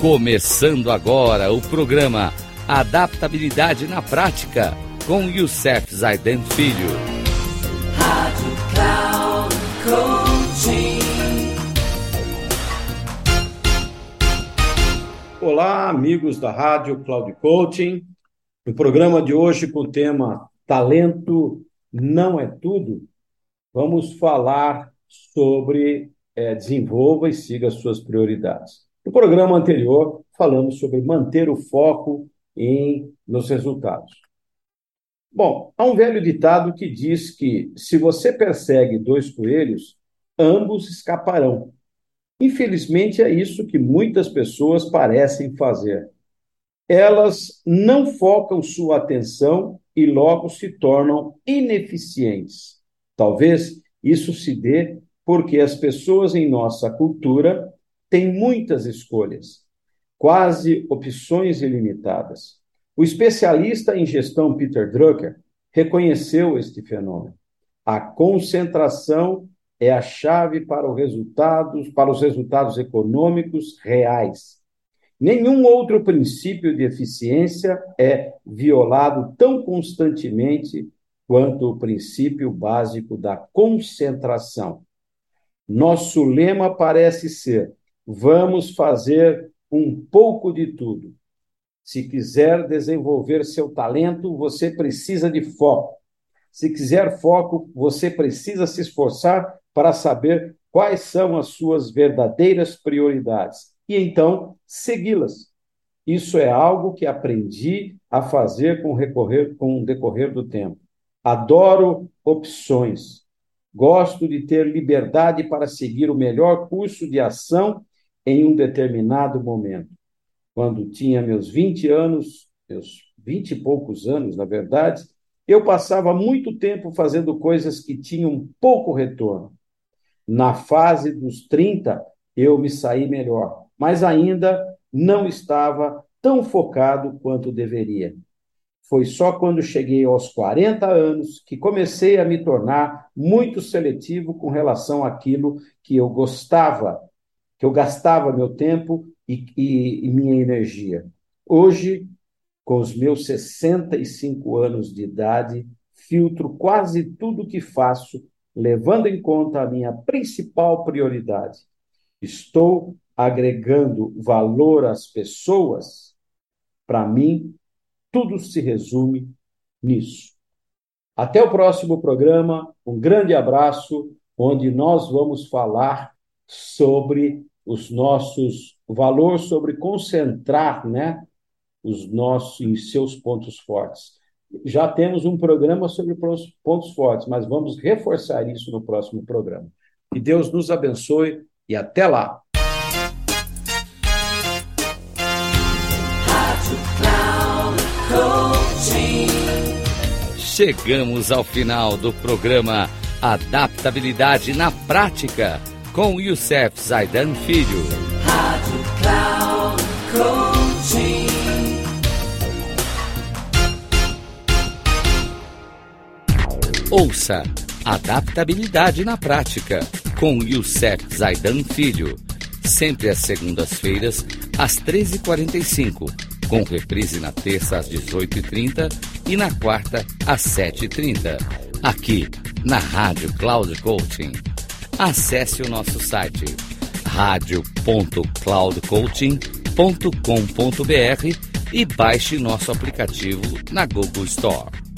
Começando agora o programa Adaptabilidade na Prática com Youssef Zaiden Filho. Rádio Cloud Coaching. Olá, amigos da Rádio Cloud Coaching. No programa de hoje com o tema Talento não é tudo, vamos falar sobre é, desenvolva e siga suas prioridades. No programa anterior, falamos sobre manter o foco em, nos resultados. Bom, há um velho ditado que diz que se você persegue dois coelhos, ambos escaparão. Infelizmente, é isso que muitas pessoas parecem fazer. Elas não focam sua atenção e logo se tornam ineficientes. Talvez isso se dê porque as pessoas em nossa cultura tem muitas escolhas, quase opções ilimitadas. O especialista em gestão Peter Drucker reconheceu este fenômeno. A concentração é a chave para, para os resultados econômicos reais. Nenhum outro princípio de eficiência é violado tão constantemente quanto o princípio básico da concentração. Nosso lema parece ser: Vamos fazer um pouco de tudo. Se quiser desenvolver seu talento, você precisa de foco. Se quiser foco, você precisa se esforçar para saber quais são as suas verdadeiras prioridades e então segui-las. Isso é algo que aprendi a fazer com, recorrer, com o decorrer do tempo. Adoro opções. Gosto de ter liberdade para seguir o melhor curso de ação em um determinado momento. Quando tinha meus 20 anos, meus 20 e poucos anos, na verdade, eu passava muito tempo fazendo coisas que tinham pouco retorno. Na fase dos 30, eu me saí melhor, mas ainda não estava tão focado quanto deveria. Foi só quando cheguei aos 40 anos que comecei a me tornar muito seletivo com relação àquilo que eu gostava que eu gastava meu tempo e, e, e minha energia. Hoje, com os meus 65 anos de idade, filtro quase tudo que faço, levando em conta a minha principal prioridade. Estou agregando valor às pessoas. Para mim, tudo se resume nisso. Até o próximo programa. Um grande abraço, onde nós vamos falar sobre os nossos valor sobre concentrar, né, os nossos em seus pontos fortes. Já temos um programa sobre pontos fortes, mas vamos reforçar isso no próximo programa. Que Deus nos abençoe e até lá. Chegamos ao final do programa Adaptabilidade na Prática com Youssef Zaidan Filho. Rádio Cloud Coaching. Ouça Adaptabilidade na Prática com Youssef Zaidan Filho. Sempre às segundas-feiras, às 13h45, com reprise na terça às 18h30 e na quarta às 7h30. Aqui na Rádio Cloud Coaching acesse o nosso site radio.cloudcoaching.com.br e baixe nosso aplicativo na Google Store.